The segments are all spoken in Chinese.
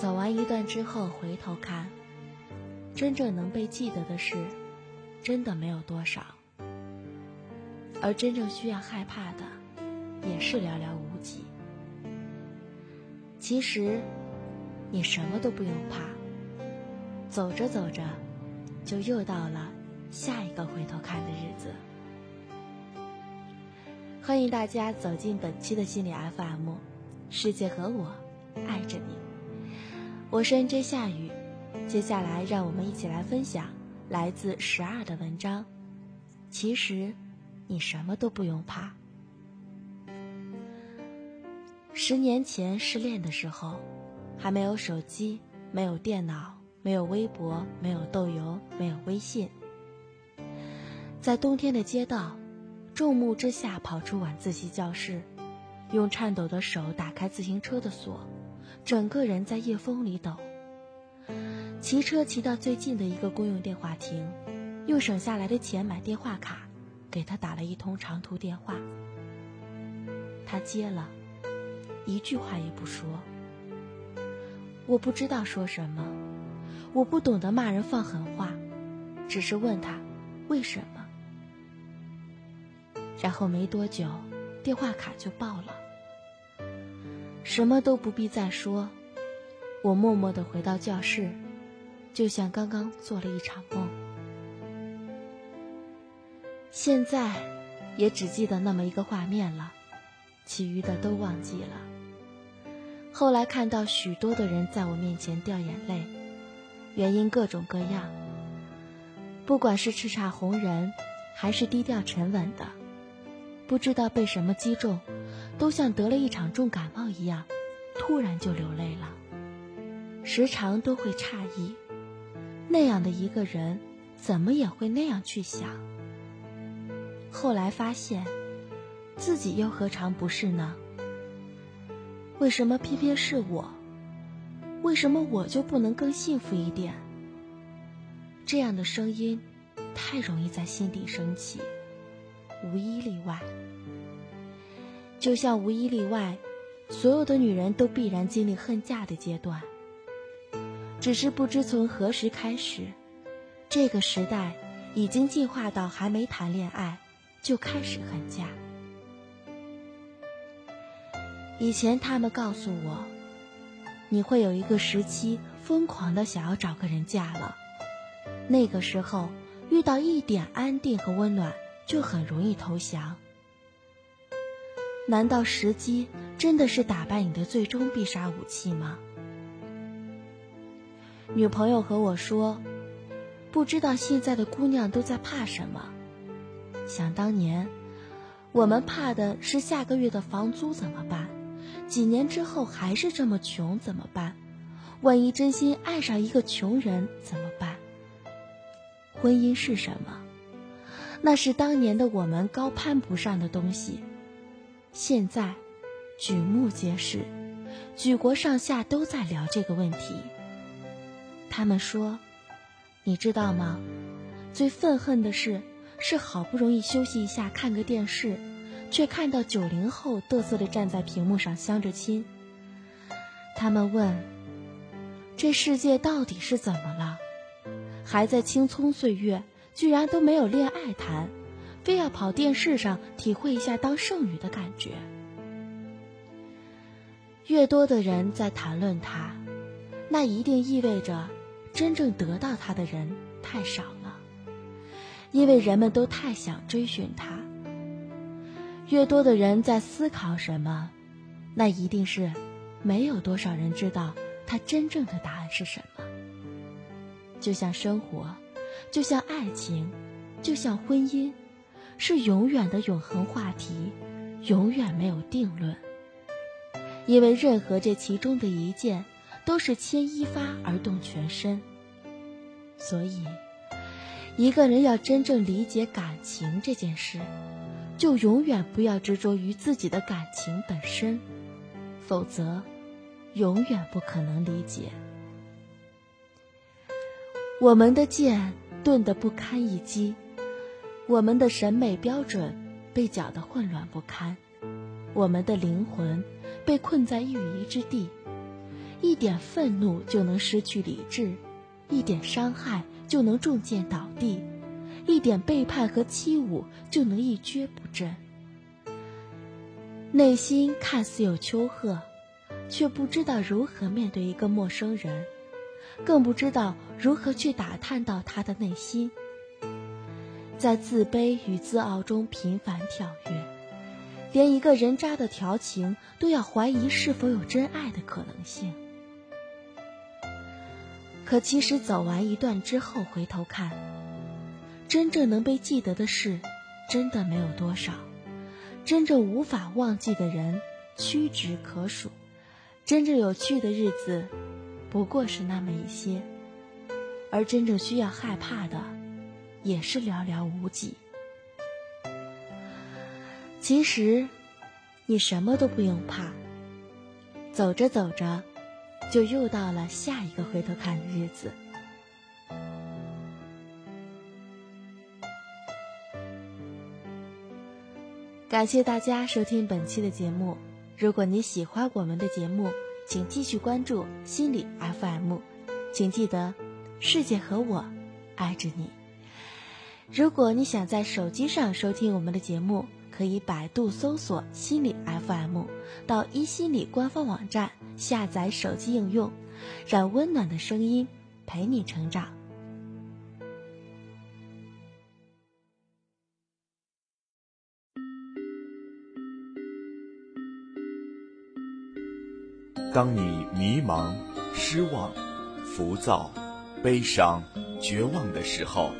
走完一段之后回头看，真正能被记得的事，真的没有多少。而真正需要害怕的，也是寥寥无几。其实，你什么都不用怕。走着走着，就又到了下一个回头看的日子。欢迎大家走进本期的心理 FM，世界和我爱着你。我是 NJ 夏雨，接下来让我们一起来分享来自十二的文章。其实。你什么都不用怕。十年前失恋的时候，还没有手机，没有电脑，没有微博，没有豆油，没有微信。在冬天的街道，众目之下跑出晚自习教室，用颤抖的手打开自行车的锁，整个人在夜风里抖。骑车骑到最近的一个公用电话亭，用省下来的钱买电话卡。给他打了一通长途电话，他接了，一句话也不说。我不知道说什么，我不懂得骂人放狠话，只是问他为什么。然后没多久，电话卡就爆了。什么都不必再说，我默默的回到教室，就像刚刚做了一场梦。现在，也只记得那么一个画面了，其余的都忘记了。后来看到许多的人在我面前掉眼泪，原因各种各样。不管是叱咤红人，还是低调沉稳的，不知道被什么击中，都像得了一场重感冒一样，突然就流泪了。时常都会诧异，那样的一个人，怎么也会那样去想。后来发现，自己又何尝不是呢？为什么偏偏是我？为什么我就不能更幸福一点？这样的声音，太容易在心底升起，无一例外。就像无一例外，所有的女人都必然经历恨嫁的阶段。只是不知从何时开始，这个时代已经进化到还没谈恋爱。就开始恨嫁。以前他们告诉我，你会有一个时期疯狂的想要找个人嫁了，那个时候遇到一点安定和温暖，就很容易投降。难道时机真的是打败你的最终必杀武器吗？女朋友和我说，不知道现在的姑娘都在怕什么。想当年，我们怕的是下个月的房租怎么办？几年之后还是这么穷怎么办？万一真心爱上一个穷人怎么办？婚姻是什么？那是当年的我们高攀不上的东西。现在，举目皆是，举国上下都在聊这个问题。他们说：“你知道吗？最愤恨的是。”是好不容易休息一下看个电视，却看到九零后嘚瑟的站在屏幕上相着亲。他们问：“这世界到底是怎么了？还在青葱岁月，居然都没有恋爱谈，非要跑电视上体会一下当剩女的感觉。”越多的人在谈论他，那一定意味着真正得到他的人太少了。因为人们都太想追寻他，越多的人在思考什么，那一定是没有多少人知道他真正的答案是什么。就像生活，就像爱情，就像婚姻，是永远的永恒话题，永远没有定论。因为任何这其中的一件，都是牵一发而动全身，所以。一个人要真正理解感情这件事，就永远不要执着于自己的感情本身，否则，永远不可能理解。我们的剑钝得不堪一击，我们的审美标准被搅得混乱不堪，我们的灵魂被困在一隅之地，一点愤怒就能失去理智，一点伤害就能中箭倒地，一点背叛和欺侮就能一蹶不振。内心看似有丘壑，却不知道如何面对一个陌生人，更不知道如何去打探到他的内心，在自卑与自傲中频繁跳跃，连一个人渣的调情都要怀疑是否有真爱的可能性。可其实走完一段之后回头看，真正能被记得的事，真的没有多少；真正无法忘记的人，屈指可数；真正有趣的日子，不过是那么一些；而真正需要害怕的，也是寥寥无几。其实，你什么都不用怕。走着走着。就又到了下一个回头看的日子。感谢大家收听本期的节目。如果你喜欢我们的节目，请继续关注心理 FM。请记得，世界和我爱着你。如果你想在手机上收听我们的节目，可以百度搜索“心理 FM”，到一心理官方网站下载手机应用，让温暖的声音陪你成长。当你迷茫、失望、浮躁、悲伤、绝望的时候，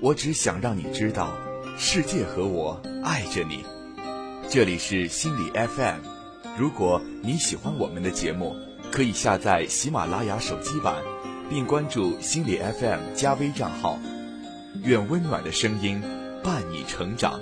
我只想让你知道，世界和我。爱着你，这里是心理 FM。如果你喜欢我们的节目，可以下载喜马拉雅手机版，并关注心理 FM 加微账号。愿温暖的声音伴你成长。